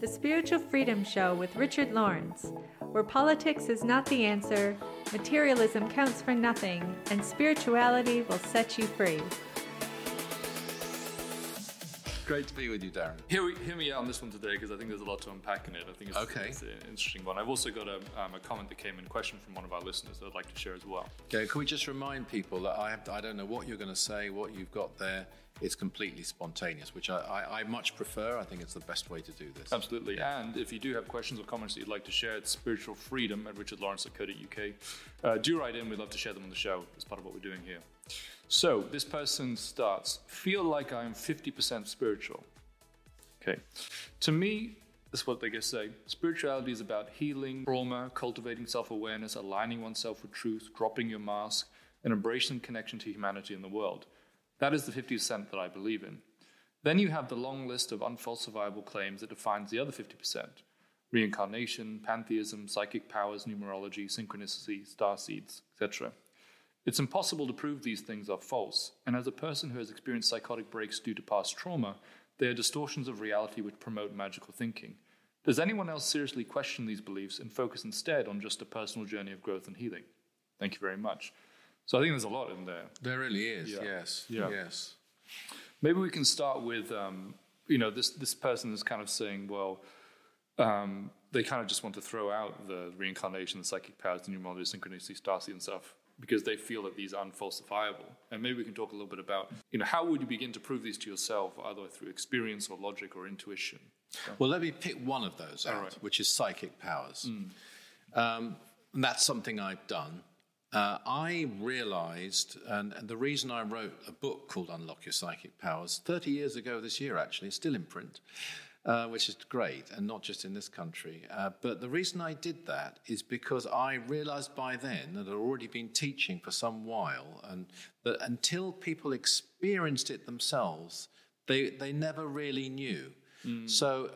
the Spiritual Freedom Show with Richard Lawrence, where politics is not the answer, materialism counts for nothing, and spirituality will set you free. Great to be with you, Darren. Hear, hear me out on this one today because I think there's a lot to unpack in it. I think it's, Okay. it's an interesting one. I've also got a, um, a comment that came in, question from one of our listeners that I'd like to share as well. Okay, can we just remind people that I have, I don't know what you're going to say, what you've got there. It's completely spontaneous, which I, I, I much prefer. I think it's the best way to do this. Absolutely. And if you do have questions or comments that you'd like to share, it's spiritual freedom at richardlawrence.co.uk. Uh, do write in. We'd love to share them on the show as part of what we're doing here. So this person starts feel like I'm 50% spiritual. Okay. To me, this is what they guess say. Spirituality is about healing, trauma, cultivating self awareness, aligning oneself with truth, dropping your mask, and embracing connection to humanity and the world. That is the 50% that I believe in. Then you have the long list of unfalsifiable claims that defines the other 50% reincarnation, pantheism, psychic powers, numerology, synchronicity, star seeds, etc. It's impossible to prove these things are false, and as a person who has experienced psychotic breaks due to past trauma, they are distortions of reality which promote magical thinking. Does anyone else seriously question these beliefs and focus instead on just a personal journey of growth and healing? Thank you very much. So I think there's a lot in there. There really is. Yeah. Yes. Yeah. Yes. Maybe we can start with, um, you know, this this person is kind of saying, well, um, they kind of just want to throw out the reincarnation, the psychic powers, the numerology, synchronicity, starseed, and stuff because they feel that these are unfalsifiable. And maybe we can talk a little bit about, you know, how would you begin to prove these to yourself, either through experience or logic or intuition? Well, let me pick one of those out, right. which is psychic powers. Um, and that's something I've done. Uh, I realized, and, and the reason I wrote a book called Unlock Your Psychic Powers 30 years ago this year, actually, still in print, uh, which is great, and not just in this country. Uh, but the reason I did that is because I realized by then that I'd already been teaching for some while, and that until people experienced it themselves, they, they never really knew. So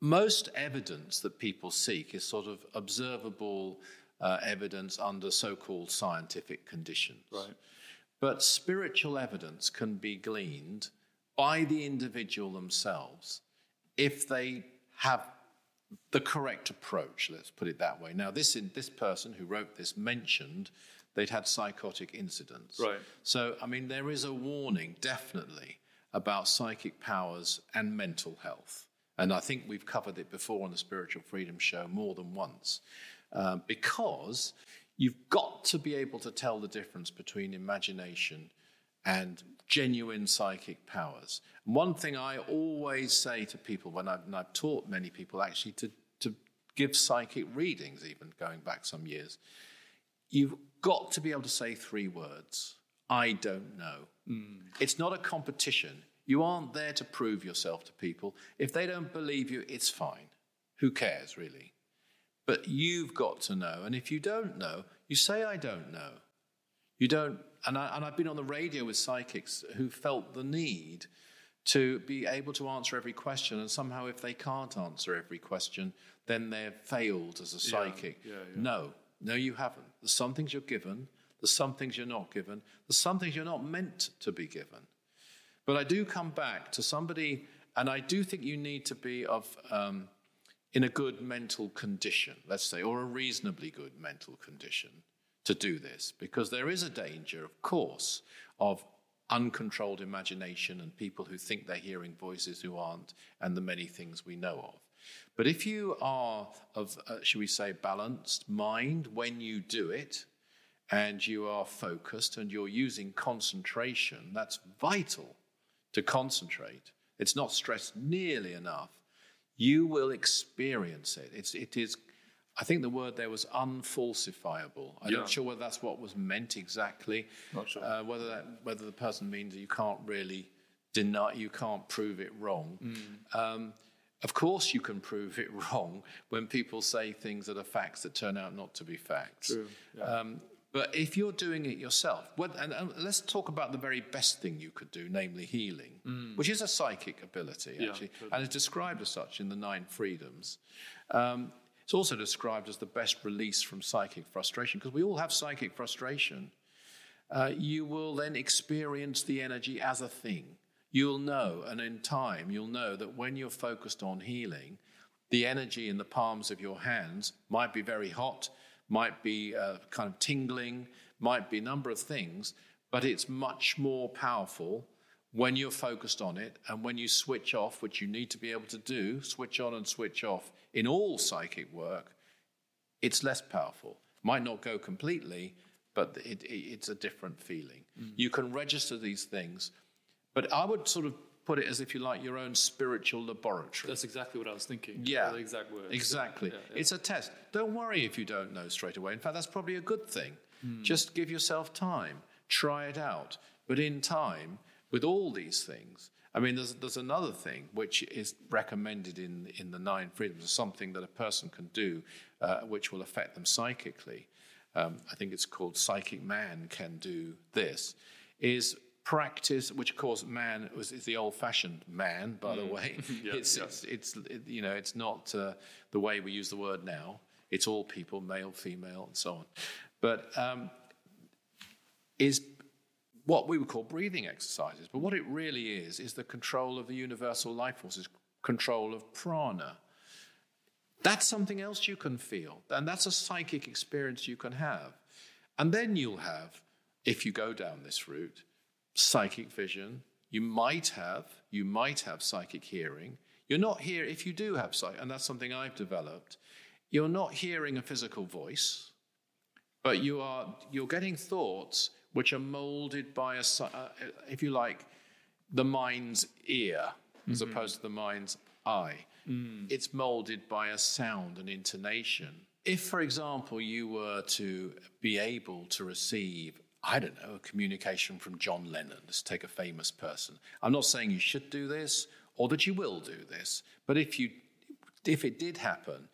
most evidence that people seek is sort of observable uh, evidence under so called scientific conditions. Right. But spiritual evidence can be gleaned by the individual themselves if they have the correct approach, let's put it that way. Now, this, in, this person who wrote this mentioned they'd had psychotic incidents. Right. So, I mean, there is a warning, definitely, about psychic powers and mental health. And I think we've covered it before on the Spiritual Freedom Show more than once. Um, because you've got to be able to tell the difference between imagination and genuine psychic powers. And one thing I always say to people when I've, and I've taught many people actually to, to give psychic readings, even going back some years, you've got to be able to say three words I don't know. Mm. It's not a competition. You aren't there to prove yourself to people. If they don't believe you, it's fine. Who cares, really? But you've got to know. And if you don't know, you say, I don't know. You don't, and, I, and I've been on the radio with psychics who felt the need to be able to answer every question. And somehow, if they can't answer every question, then they've failed as a psychic. yeah, yeah. No, no, you haven't. There's some things you're given, there's some things you're not given, there's some things you're not meant to be given. But I do come back to somebody, and I do think you need to be of um, in a good mental condition, let's say, or a reasonably good mental condition to do this, because there is a danger, of course, of uncontrolled imagination and people who think they're hearing voices who aren't, and the many things we know of. But if you are of, uh, should we say, balanced mind when you do it, and you are focused and you're using concentration, that's vital to concentrate. It's not stressed nearly enough. You will experience it. It's, it is, I think the word there was unfalsifiable. I'm Yeah. not sure whether that's what was meant exactly. Not sure. Uh, whether that, whether the person means you can't really deny, you can't prove it wrong. Mm. Um, of course, you can prove it wrong when people say things that are facts that turn out not to be facts. True, yeah. Um, but if you're doing it yourself, well, and, and let's talk about the very best thing you could do, namely healing, which is a psychic ability, Mm. Yeah, actually, and is described as such in the Nine Freedoms. Um, it's also described as the best release from psychic frustration, because we all have psychic frustration. Uh, you will then experience the energy as a thing. you'll know, and in time, you'll know that when you're focused on healing, the energy in the palms of your hands might be very hot, might be uh, kind of tingling, might be a number of things, but it's much more powerful when you're focused on it and when you switch off, which you need to be able to do, switch on and switch off in all psychic work, it's less powerful. Might not go completely, but it, it, it's a different feeling. Mm. You can register these things, but I would sort of put it as if you like your own spiritual laboratory. That's exactly what I was thinking. Yeah, the exact words. Exactly. Yeah, yeah. It's a test. Don't worry if you don't know straight away. In fact, that's probably a good thing. Mm. Just give yourself time. Try it out. But in time, with all these things, I mean, there's, there's another thing which is recommended in, in the Nine Freedoms, something that a person can do uh, which will affect them psychically. Um, I think it's called Psychic Man Can Do This, is practice, which of course man was, is the old-fashioned man, by mm. the way. yeah, it's, yeah. it's, it's, it, you know, it's not uh, the way we use the word now. It's all people, male, female, and so on. But um, is what we would call breathing exercises. But what it really is, is the control of the universal life forces, control of prana. That's something else you can feel, and that's a psychic experience you can have. And then you'll have, if you go down this route, psychic vision. You might have, you might have psychic hearing. You're not here if you do have psychic, and that's something I've developed. You're not hearing a physical voice, but you are you're getting thoughts which are molded by a, uh, if you like, the mind's ear mm-hmm. as opposed to the mind's eye. Mm. It's molded by a sound and intonation. If, for example, you were to be able to receive I don't know, a communication from John Lennon. Let's take a famous person. I'm not saying you should do this or that you will do this, but if you if it did happen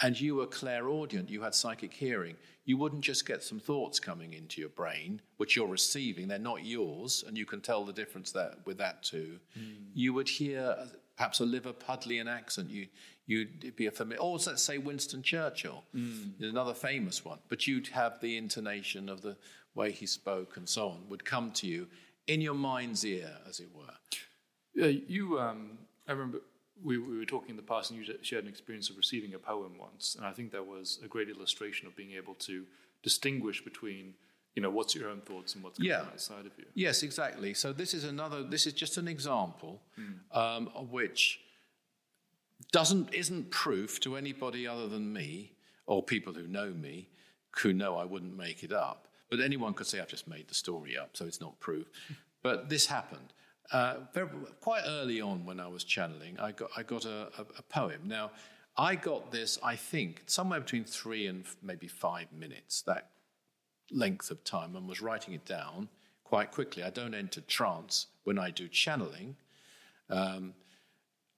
and you were clairaudient, you had psychic hearing, you wouldn't just get some thoughts coming into your brain, which you're receiving, they're not yours, and you can tell the difference that, with that too. Mm. You would hear perhaps a Liverpudlian accent. You, you'd be a familiar, or let's say Winston Churchill, mm. another famous one, but you'd have the intonation of the way he spoke and so on would come to you in your mind's ear, as it were. Uh, you, um, I remember we, we, were talking in the past, and you shared an experience of receiving a poem once, and I think that was a great illustration of being able to distinguish between you know what's your own thoughts and what's yeah. outside of you yes exactly so this is another this is just an example mm. um, of which doesn't isn't proof to anybody other than me or people who know me who know i wouldn't make it up but anyone could say, I've just made the story up, so it's not proof. But this happened. Uh, very, quite early on when I was channeling, I got, I got a, a, a poem. Now, I got this, I think, somewhere between three and maybe five minutes, that length of time, and was writing it down quite quickly. I don't enter trance when I do channeling. Um,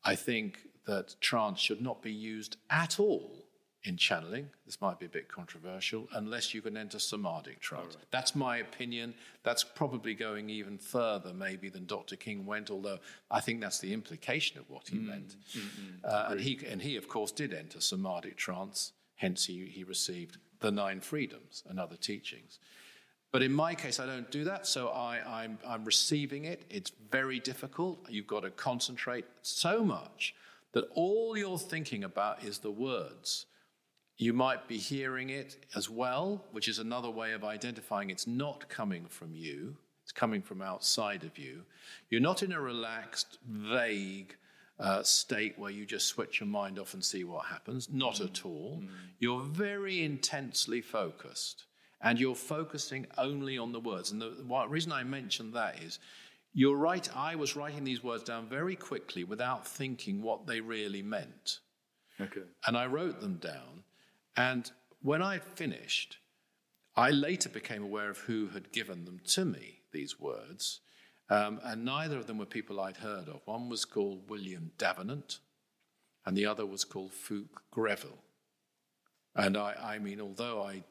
I think that trance should not be used at all in channeling. This might be a bit controversial, unless you can enter samadhic trance. Right. That's my opinion. That's probably going even further, maybe, than Dr. King went, although I think that's the implication of what he mm. meant. Mm-hmm. Uh, and, he, and he, of course, did enter samadhic trance, hence, he, he received the Nine Freedoms and other teachings. But in my case, I don't do that, so I, I'm, I'm receiving it. It's very difficult. You've got to concentrate so much that all you're thinking about is the words you might be hearing it as well, which is another way of identifying it's not coming from you, it's coming from outside of you. You're not in a relaxed, vague uh, state where you just switch your mind off and see what happens. Not mm. at all. Mm. You're very intensely focused, and you're focusing only on the words. And the, the reason I mentioned that is you're right, I was writing these words down very quickly without thinking what they really meant. Okay. And I wrote them down. And when I finished, I later became aware of who had given them to me, these words. Um, and neither of them were people I'd heard of. One was called William Davenant, and the other was called Fulke Greville. And I, I mean, although I,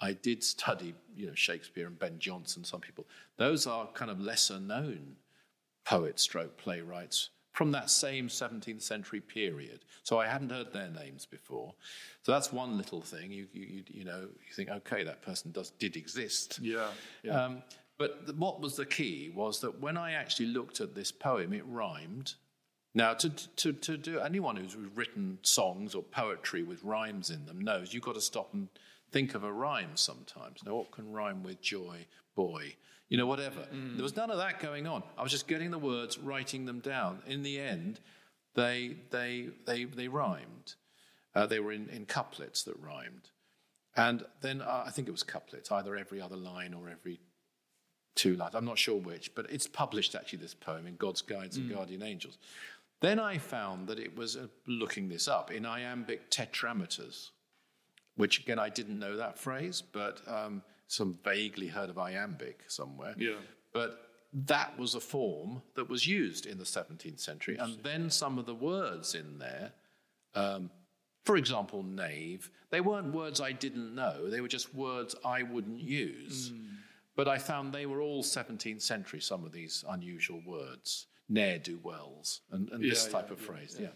I did study, you know, Shakespeare and Ben Jonson, some people, those are kind of lesser known poets, stroke playwrights from that same 17th century period. So I hadn't heard their names before. So that's one little thing. You, you, you know, you think, okay, that person does, did exist. Yeah. yeah. Um, but the, what was the key was that when I actually looked at this poem, it rhymed. Now, to, to, to do anyone who's written songs or poetry with rhymes in them knows you've got to stop and think of a rhyme sometimes. Now, what can rhyme with joy, boy, you know, whatever. Mm. There was none of that going on. I was just getting the words, writing them down. In the end, they, they, they, they rhymed. Uh, they were in, in couplets that rhymed. And then uh, I think it was couplets, either every other line or every two lines. I'm not sure which, but it's published actually, this poem, in God's Guides and mm. Guardian Angels. Then I found that it was, uh, looking this up, in iambic tetrameters, which again, I didn't know that phrase, but um, some vaguely heard of iambic somewhere. Yeah. But that was a form that was used in the 17th century. And then some of the words in there, um, for example, knave, they weren't words I didn't know, they were just words I wouldn't use. Mm. But I found they were all 17th century, some of these unusual words ne'er do wells, and, and yeah, this type yeah, of phrase. Yeah.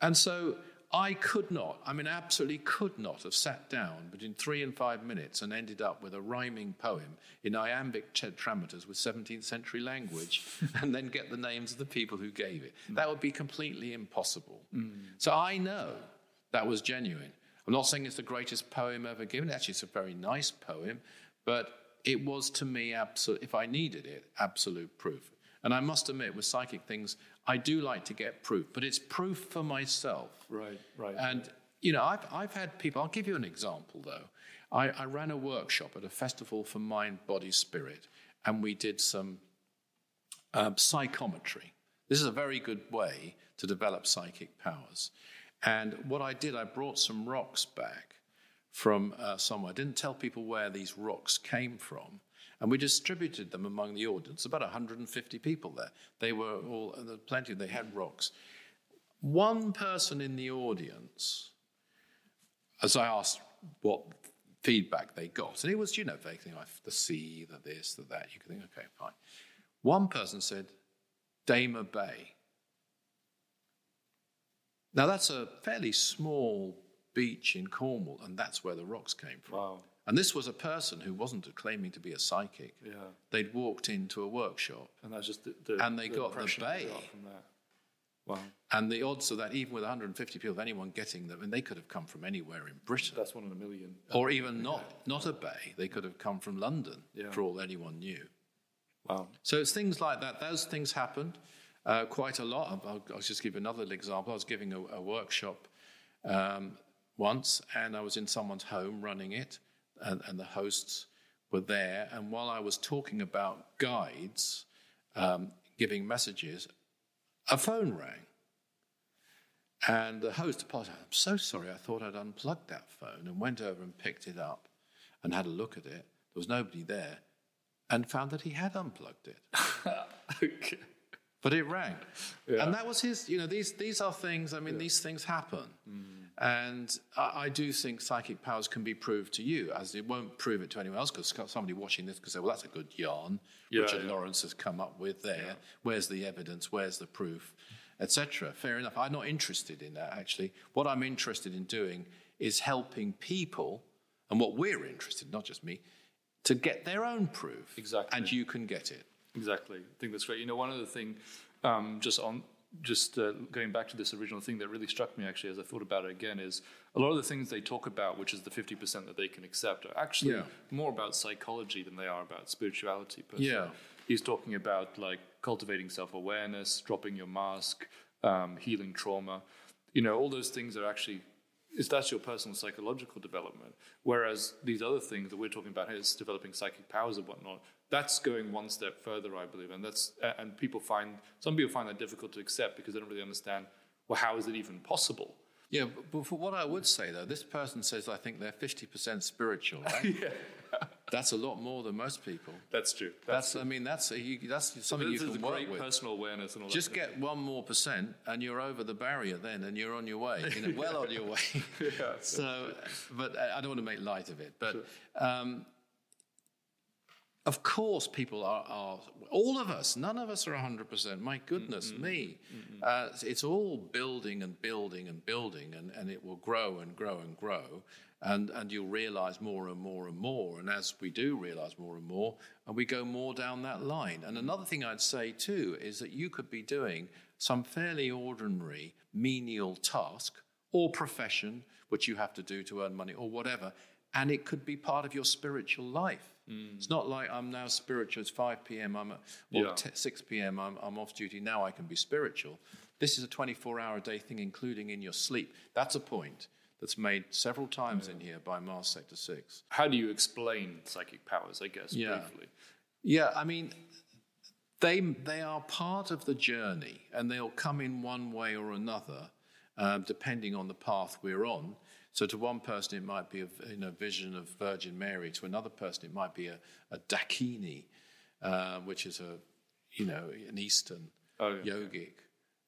And so I could not, I mean, absolutely could not have sat down between three and five minutes and ended up with a rhyming poem in iambic tetrameters with 17th century language and then get the names of the people who gave it. Mm. That would be completely impossible. Mm. So I know that was genuine. I'm not saying it's the greatest poem ever given. Actually, it's a very nice poem, but it was to me absolute, if I needed it, absolute proof. And I must admit, with psychic things, I do like to get proof, but it's proof for myself. Right, right. And, you know, I've, I've had people, I'll give you an example though. I, I ran a workshop at a festival for mind, body, spirit, and we did some um, psychometry. This is a very good way to develop psychic powers. And what I did, I brought some rocks back from uh, somewhere. I didn't tell people where these rocks came from. And we distributed them among the audience, about 150 people there. They were all, there plenty, they had rocks. One person in the audience, as I asked what feedback they got, and it was, you know, they think like the sea, the this, the that, you could think, okay, fine. One person said, Daymer Bay. Now, that's a fairly small beach in Cornwall, and that's where the rocks came from. Wow. And this was a person who wasn't claiming to be a psychic. Yeah. They'd walked into a workshop. And that's just the, the And they the got the bay. Got from there. Wow. And the odds of that, even with 150 people, of anyone getting them, and they could have come from anywhere in Britain. That's one in a million. Or even not, not a bay. They could have come from London, yeah. for all anyone knew. Wow. So it's things like that. Those things happened uh, quite a lot. I'll, I'll, just give another example. I was giving a, a workshop um, once, and I was in someone's home running it and, and the hosts were there. And while I was talking about guides um, giving messages, a phone rang. And the host apologized. I'm so sorry, I thought I'd unplugged that phone and went over and picked it up and had a look at it. There was nobody there and found that he had unplugged it. okay. But it rang. Yeah. And that was his, you know, these, these are things, I mean, yeah. these things happen. Mm. And I, I, do think psychic powers can be proved to you, as it won't prove it to anyone else, because somebody watching this could say, well, that's a good yarn yeah, Richard yeah. Lawrence has come up with there. Where's the evidence? Where's the proof? Etc. Fair enough. I'm not interested in that, actually. What I'm interested in doing is helping people, and what we're interested, not just me, to get their own proof. Exactly. And you can get it. Exactly. I think that's great. You know, one other thing, um, just on just uh, going back to this original thing that really struck me actually as I thought about it again is a lot of the things they talk about, which is the 50% that they can accept, are actually yeah. more about psychology than they are about spirituality. Per yeah. He's talking about like cultivating self awareness, dropping your mask, um, healing trauma. You know, all those things are actually is that's your personal psychological development. Whereas these other things that we're talking about is developing psychic powers and whatnot that's going one step further, I believe, and that's and people find some people find that difficult to accept because they don't really understand. Well, how is it even possible? Yeah, but for what I would say though, this person says I think they're fifty percent spiritual. Right? yeah. That's a lot more than most people. That's true. That's, that's true. I mean, that's a, you, that's something you can work with. Personal awareness and all Just that. get one more percent, and you're over the barrier then, and you're on your way, you know, well on your way. yeah. So, but I don't want to make light of it. But sure. um, of course, people are, are, all of us, none of us are 100%. My goodness mm-hmm. me. Mm-hmm. Uh, it's all building and building and building, and, and it will grow and grow and grow. And, and you'll realize more and more and more. And as we do realize more and more, and we go more down that line. And another thing I'd say too is that you could be doing some fairly ordinary menial task or profession, which you have to do to earn money or whatever, and it could be part of your spiritual life. Mm. It's not like I'm now spiritual. It's 5 p.m. I'm or yeah. 6 p.m. I'm, I'm off duty. Now I can be spiritual. This is a 24 hour a day thing, including in your sleep. That's a point that's made several times yeah. in here by Mars Sector 6. How do you explain psychic powers, I guess, yeah. briefly? Yeah, I mean, they, they are part of the journey and they'll come in one way or another, um, depending on the path we're on. So to one person, it might be a you know, vision of Virgin Mary. To another person, it might be a, a Dakini, uh, which is a, you know, an Eastern oh, yeah. yogic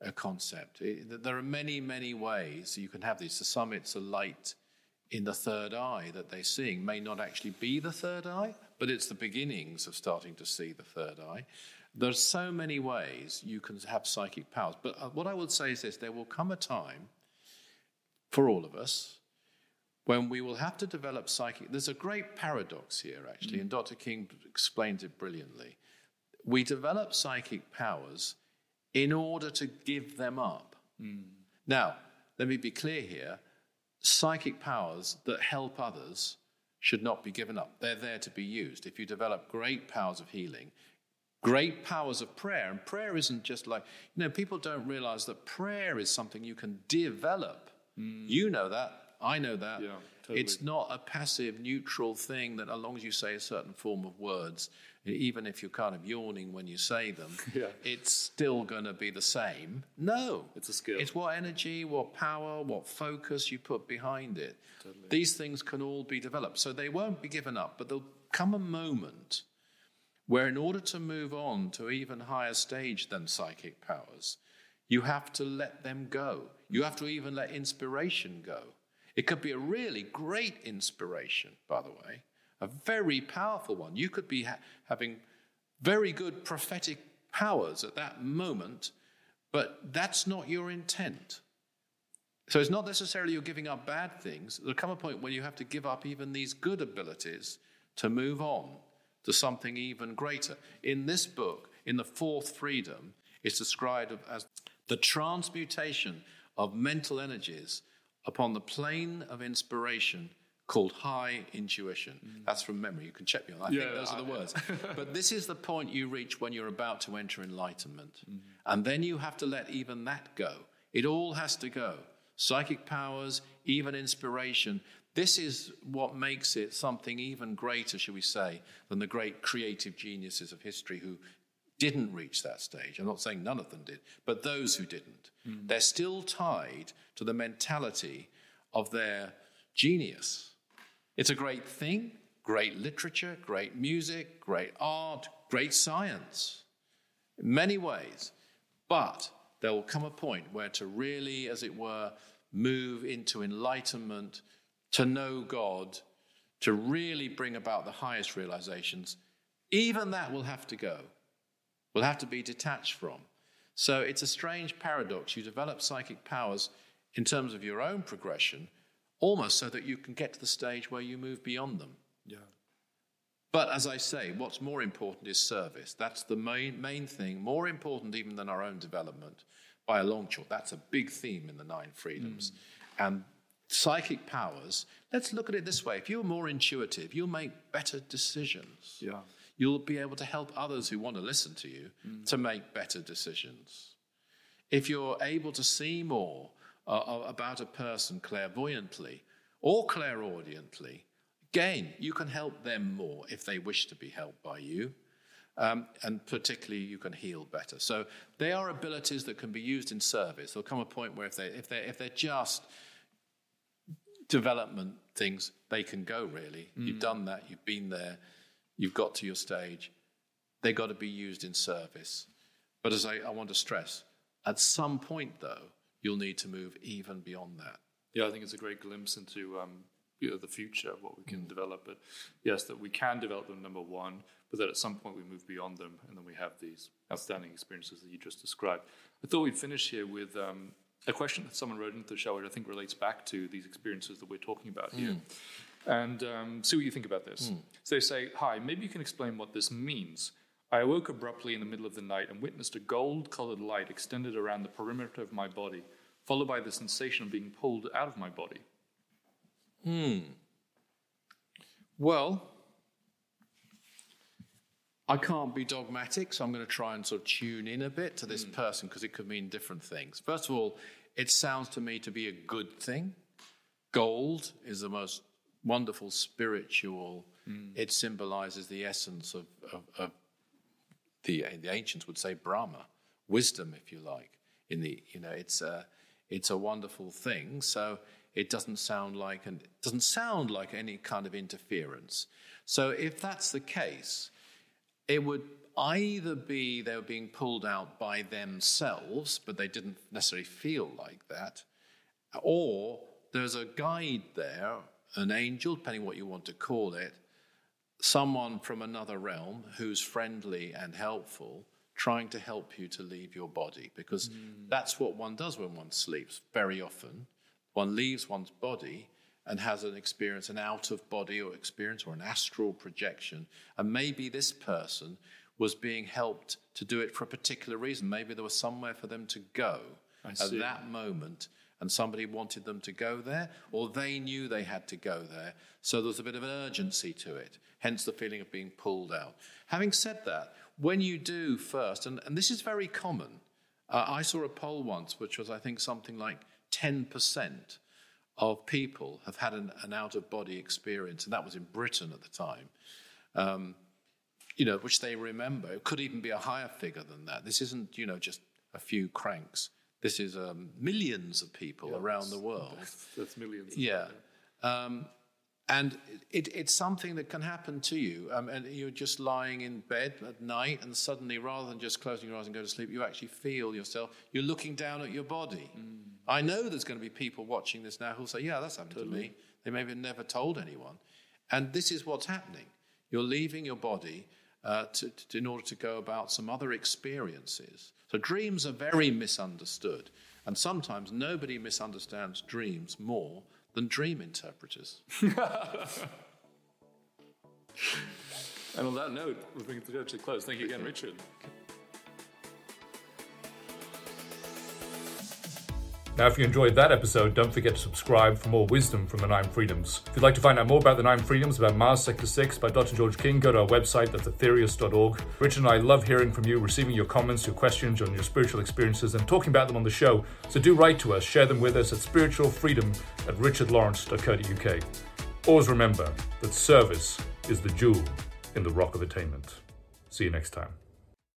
uh, concept. It, there are many, many ways you can have these. For some, it's a light in the third eye that they're seeing. May not actually be the third eye, but it's the beginnings of starting to see the third eye. There's so many ways you can have psychic powers. But uh, what I would say is this there will come a time for all of us when we will have to develop psychic. There's a great paradox here, actually, mm. and Dr. King explains it brilliantly. We develop psychic powers in order to give them up. Mm. Now, let me be clear here psychic powers that help others should not be given up. They're there to be used. If you develop great powers of healing, great powers of prayer, and prayer isn't just like, you know, people don't realize that prayer is something you can develop. Mm. You know that. I know that. Yeah, totally. It's not a passive, neutral thing that, as long as you say a certain form of words, even if you're kind of yawning when you say them, yeah. it's still going to be the same. No. It's a skill. It's what energy, what power, what focus you put behind it. Totally. These things can all be developed. So they won't be given up, but there'll come a moment where, in order to move on to even higher stage than psychic powers, you have to let them go. You have to even let inspiration go. It could be a really great inspiration, by the way, a very powerful one. You could be ha- having very good prophetic powers at that moment, but that's not your intent. So it's not necessarily you're giving up bad things. There'll come a point when you have to give up even these good abilities to move on to something even greater. In this book, in the fourth freedom, it's described as the transmutation of mental energies upon the plane of inspiration called high intuition. Mm. That's from memory. You can check me on that. I yeah, think those I, are the words. but this is the point you reach when you're about to enter enlightenment. Mm. And then you have to let even that go. It all has to go. Psychic powers, even inspiration. This is what makes it something even greater, shall we say, than the great creative geniuses of history who didn't reach that stage. I'm not saying none of them did, but those who didn't. Mm. They're still tied to the mentality of their genius. It's a great thing, great literature, great music, great art, great science, in many ways. But there will come a point where to really, as it were, move into enlightenment, to know God, to really bring about the highest realizations, even that will have to go, will have to be detached from. So it's a strange paradox. You develop psychic powers in terms of your own progression, almost so that you can get to the stage where you move beyond them. Yeah. But as I say, what's more important is service. That's the main, main thing, more important even than our own development by a long chalk. That's a big theme in the Nine Freedoms. Mm. And psychic powers, let's look at it this way. If you're more intuitive, you'll make better decisions. Yeah you'll be able to help others who want to listen to you mm. to make better decisions. If you're able to see more uh, uh, about a person clairvoyantly or clairaudiently, again, you can help them more if they wish to be helped by you. Um, and particularly, you can heal better. So they are abilities that can be used in service. There'll come a point where if they if they if they're just development things, they can go. Really, mm. you've done that. You've been there you've got to your stage. They've got to be used in service. But as I, I want to stress, at some point, though, you'll need to move even beyond that. Yeah, I think it's a great glimpse into um, you know, the future of what we can mm. develop. But yes, that we can develop them, number one, but that at some point we move beyond them and then we have these outstanding experiences that you just described. I thought we'd finish here with um, a question that someone wrote into the show, which I think relates back to these experiences that we're talking about here. Mm. And um, see what you think about this. Mm. So they say, Hi, maybe you can explain what this means. I awoke abruptly in the middle of the night and witnessed a gold colored light extended around the perimeter of my body, followed by the sensation of being pulled out of my body. Hmm. Well, I can't be dogmatic, so I'm going to try and sort of tune in a bit to this mm. person because it could mean different things. First of all, it sounds to me to be a good thing. Gold is the most wonderful spiritual, mm. it symbolizes the essence of, of, of, the, the ancients would say Brahma, wisdom, if you like. In the, you know, it's a, it's a wonderful thing. So it doesn't sound like and it doesn't sound like any kind of interference. So if that's the case, it would either be they were being pulled out by themselves, but they didn't necessarily feel like that, or there's a guide there, an angel, depending what you want to call it, someone from another realm who's friendly and helpful, trying to help you to leave your body, because mm. that's what one does when one sleeps very often. One leaves one's body and has an experience, an out of body or experience or an astral projection. And maybe this person was being helped to do it for a particular reason. Maybe there was somewhere for them to go at that moment, and somebody wanted them to go there, or they knew they had to go there. So there was a bit of an urgency to it, hence the feeling of being pulled out. Having said that, when you do first, and, and this is very common, uh, I saw a poll once, which was, I think, something like 10% of people have had an, an out of body experience, and that was in Britain at the time. Um, you know, which they remember. It could even be a higher figure than that. This isn't, you know, just a few cranks. This is um, millions of people yeah, around the world. That's, that's millions. Yeah. Um, and it, it's something that can happen to you. Um, and you're just lying in bed at night, and suddenly, rather than just closing your eyes and go to sleep, you actually feel yourself. You're looking down at your body. Mm. I know there's going to be people watching this now who'll say, Yeah, that's happened totally. to me. They maybe have never told anyone. And this is what's happening. You're leaving your body uh, to, to, in order to go about some other experiences. So dreams are very misunderstood. And sometimes nobody misunderstands dreams more than dream interpreters. and on that note, we'll bring it to a close. Thank you again, Richard. Now, if you enjoyed that episode, don't forget to subscribe for more wisdom from the Nine Freedoms. If you'd like to find out more about the Nine Freedoms, about Mars Sector 6 by Dr. George King, go to our website, that's aetherius.org. Richard and I love hearing from you, receiving your comments, your questions on your spiritual experiences, and talking about them on the show. So do write to us, share them with us at spiritualfreedom at richardlawrence.co.uk. Always remember that service is the jewel in the rock of attainment. See you next time.